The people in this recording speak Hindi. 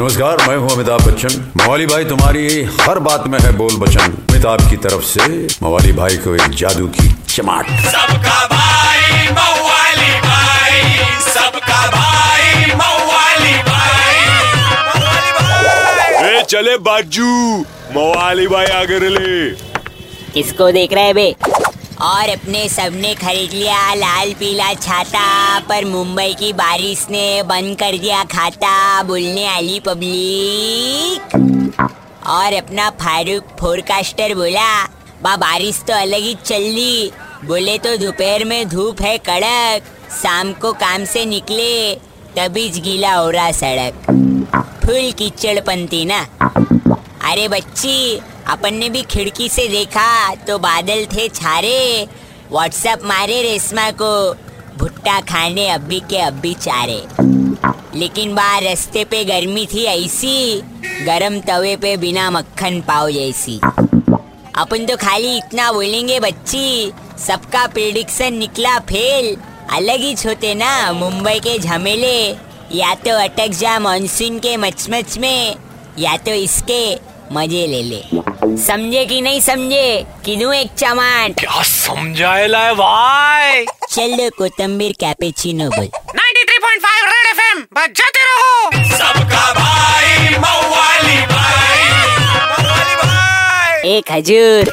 नमस्कार मैं हूँ अमिताभ बच्चन। मवाली भाई तुम्हारी हर बात में है बोल बचन। अमिताभ की तरफ़ से मवाली भाई को एक जादू की चमाट। सबका भाई मवाली भाई सबका भाई मवाली भाई। ए चले बाजू मवाली भाई आगे ले किसको देख रहे हैं बे? और अपने सबने खरीद लिया लाल पीला छाता, पर मुंबई की बारिश ने बंद कर दिया खाता, बोलने वाली पब्लिक। और अपना फारूक फोरकास्टर बोला, बा, बारिश तो अलग ही चल ली बोले तो दोपहर में धूप है कड़क, शाम को काम से निकले, तभी गीला हो रहा सड़क। फुल कीचड़ पंती ना। अरे बच्ची अपन ने भी खिड़की से देखा तो बादल थे छारे व्हाट्सएप मारे रेशमा को भुट्टा खाने अब्बी के अब्बी चारे लेकिन बाहर रास्ते पे गर्मी थी ऐसी गरम तवे पे बिना मक्खन पाव जैसी अपन तो खाली इतना बोलेंगे बच्ची सबका प्रिडिक्शन निकला फेल अलग ही छोटे ना मुंबई के झमेले या तो अटक जा मानसून के मचमच में या तो इसके मज़े ले ले। समझे कि नहीं समझे? किनू एक चमाट। क्या समझाएला है भाई? चल चलो कोतम्बीर कैपेचिनो बोल। 93.5 रेड एफएम बजाते रहो। सबका भाई मवाली भाई। मवाली भाई एक हजूर